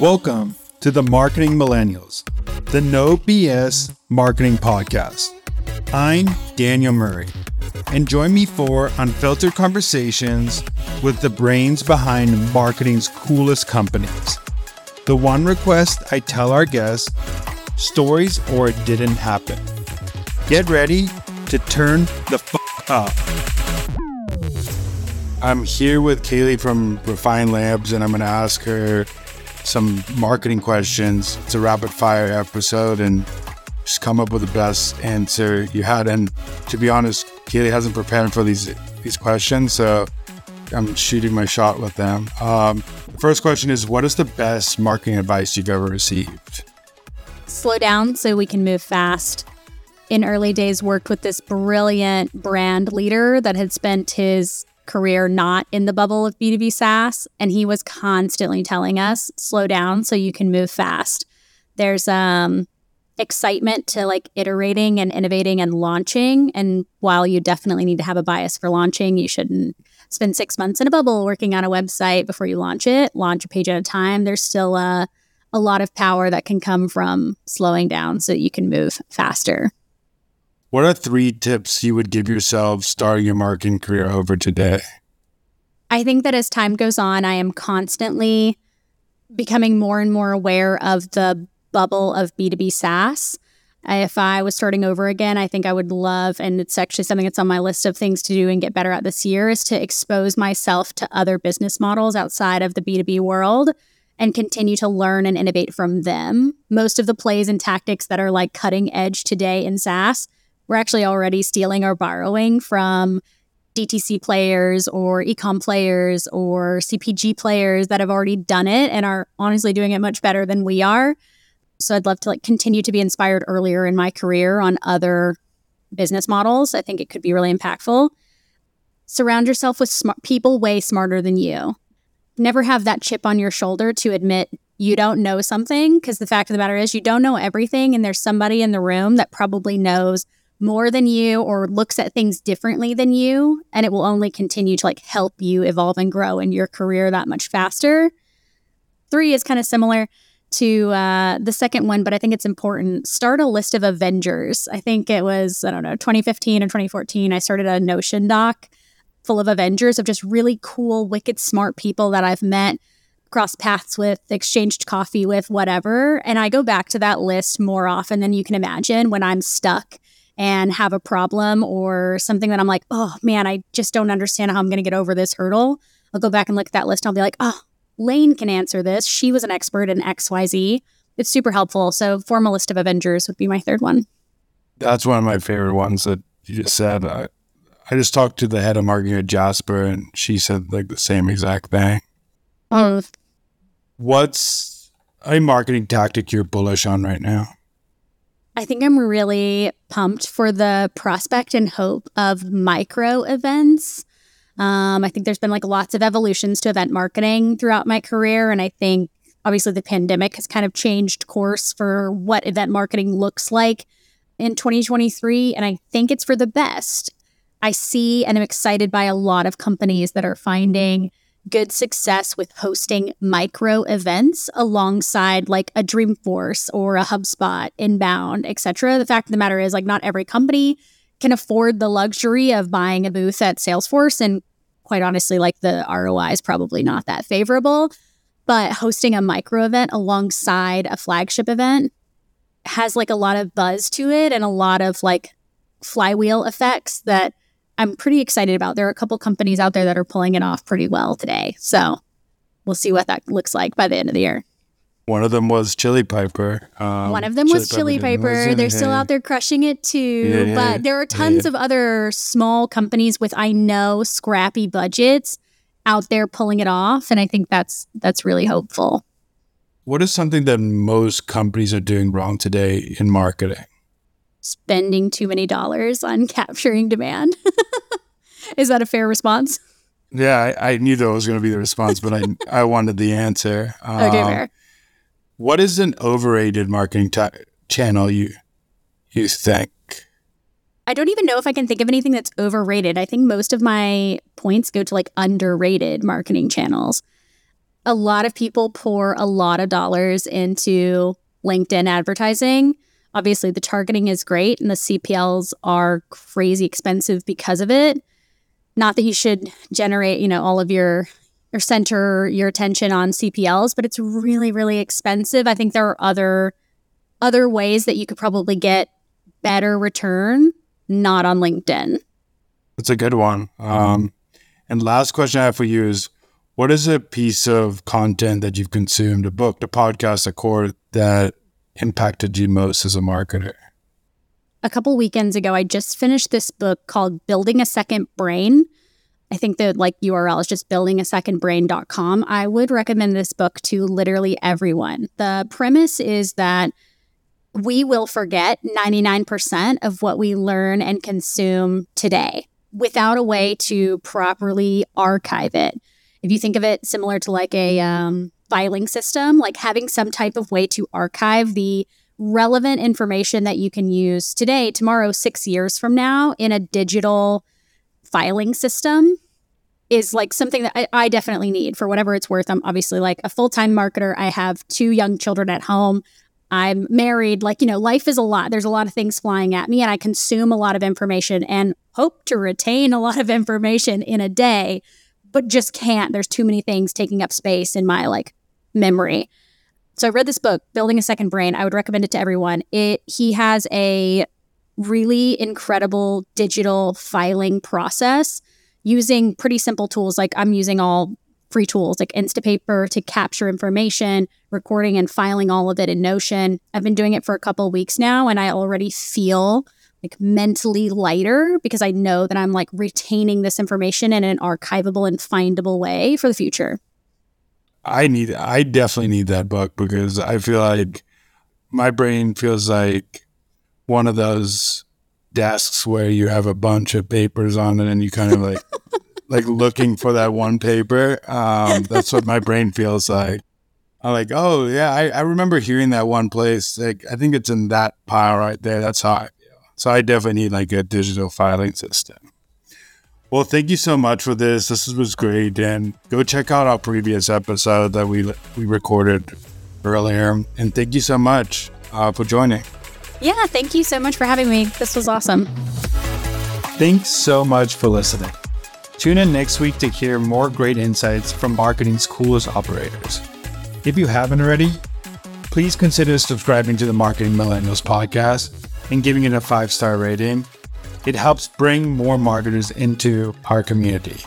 Welcome to the Marketing Millennials, the No BS Marketing Podcast. I'm Daniel Murray, and join me for unfiltered conversations with the brains behind marketing's coolest companies. The one request I tell our guests stories or it didn't happen. Get ready to turn the fuck up. I'm here with Kaylee from Refine Labs, and I'm going to ask her some marketing questions. It's a rapid fire episode and just come up with the best answer you had. And to be honest, Kaylee hasn't prepared for these these questions, so I'm shooting my shot with them. Um, first question is, what is the best marketing advice you've ever received? Slow down so we can move fast. In early days, worked with this brilliant brand leader that had spent his career not in the bubble of B2B SaaS. And he was constantly telling us, slow down so you can move fast. There's um, excitement to like iterating and innovating and launching. And while you definitely need to have a bias for launching, you shouldn't spend six months in a bubble working on a website before you launch it, launch a page at a time. There's still a, a lot of power that can come from slowing down so that you can move faster. What are three tips you would give yourself starting your marketing career over today? I think that as time goes on, I am constantly becoming more and more aware of the bubble of B2B SaaS. If I was starting over again, I think I would love, and it's actually something that's on my list of things to do and get better at this year, is to expose myself to other business models outside of the B2B world and continue to learn and innovate from them. Most of the plays and tactics that are like cutting edge today in SaaS we're actually already stealing or borrowing from DTC players or ecom players or CPG players that have already done it and are honestly doing it much better than we are. So I'd love to like continue to be inspired earlier in my career on other business models. I think it could be really impactful. Surround yourself with smart people way smarter than you. Never have that chip on your shoulder to admit you don't know something because the fact of the matter is you don't know everything and there's somebody in the room that probably knows more than you or looks at things differently than you and it will only continue to like help you evolve and grow in your career that much faster. Three is kind of similar to uh, the second one but i think it's important. Start a list of avengers. I think it was i don't know 2015 or 2014 i started a notion doc full of avengers of just really cool wicked smart people that i've met crossed paths with exchanged coffee with whatever and i go back to that list more often than you can imagine when i'm stuck and have a problem or something that I'm like, oh man, I just don't understand how I'm going to get over this hurdle, I'll go back and look at that list. And I'll be like, oh, Lane can answer this. She was an expert in XYZ. It's super helpful. So, form a list of Avengers would be my third one. That's one of my favorite ones that you just said. I, I just talked to the head of marketing at Jasper, and she said like the same exact thing. Um, What's a marketing tactic you're bullish on right now? I think I'm really pumped for the prospect and hope of micro events. Um, I think there's been like lots of evolutions to event marketing throughout my career. And I think obviously the pandemic has kind of changed course for what event marketing looks like in 2023. And I think it's for the best. I see and I'm excited by a lot of companies that are finding good success with hosting micro events alongside like a Dreamforce or a HubSpot inbound, etc. The fact of the matter is like not every company can afford the luxury of buying a booth at Salesforce and quite honestly like the ROI is probably not that favorable, but hosting a micro event alongside a flagship event has like a lot of buzz to it and a lot of like flywheel effects that I'm pretty excited about. There are a couple companies out there that are pulling it off pretty well today. So we'll see what that looks like by the end of the year. One of them was Chili Piper. Um, One of them was Chili Piper. Piper. They're still out there crushing it too. Yeah, but there are tons yeah. of other small companies with I know scrappy budgets out there pulling it off, and I think that's that's really hopeful. What is something that most companies are doing wrong today in marketing? spending too many dollars on capturing demand. Is that a fair response? Yeah, I, I knew that was going to be the response, but I I wanted the answer. Um, okay, fair. What is an overrated marketing t- channel you you think? I don't even know if I can think of anything that's overrated. I think most of my points go to like underrated marketing channels. a lot of people pour a lot of dollars into LinkedIn advertising. Obviously, the targeting is great and the CPLs are crazy expensive because of it. Not that you should generate, you know, all of your or center your attention on CPLs, but it's really, really expensive. I think there are other other ways that you could probably get better return, not on LinkedIn. That's a good one. Um, and last question I have for you is what is a piece of content that you've consumed, a book, a podcast, a course that impacted you most as a marketer? A couple weekends ago, I just finished this book called Building a Second Brain. I think the like URL is just buildingasecondbrain.com. I would recommend this book to literally everyone. The premise is that we will forget 99% of what we learn and consume today without a way to properly archive it. If you think of it similar to like a um, filing system, like having some type of way to archive the relevant information that you can use today, tomorrow, six years from now in a digital filing system is like something that I, I, definitely need for whatever it's worth. I'm obviously like a full time marketer. I have two young children at home. I'm married. Like, you know, life is a lot. There's a lot of things flying at me, and I consume a lot of information and hope to retain a lot of information in a day, but just can't. There's too many things taking up space in my like memory. So I read this book, Building a Second Brain. I would recommend it to everyone. It he has a really incredible digital filing process using pretty simple tools like I'm using all free tools like Instapaper to capture information, recording and filing all of it in Notion. I've been doing it for a couple weeks now and I already feel like mentally lighter because I know that I'm like retaining this information in an archivable and findable way for the future. I need I definitely need that book because I feel like my brain feels like one of those desks where you have a bunch of papers on it and you kind of like like looking for that one paper. Um, that's what my brain feels like. I'm like, oh yeah, I, I remember hearing that one place. Like I think it's in that pile right there. That's how I feel. So I definitely need like a digital filing system. Well, thank you so much for this. This was great, and go check out our previous episode that we we recorded earlier. And thank you so much uh, for joining. Yeah, thank you so much for having me. This was awesome. Thanks so much for listening. Tune in next week to hear more great insights from marketing's coolest operators. If you haven't already, please consider subscribing to the Marketing Millennials podcast and giving it a five star rating. It helps bring more marketers into our community.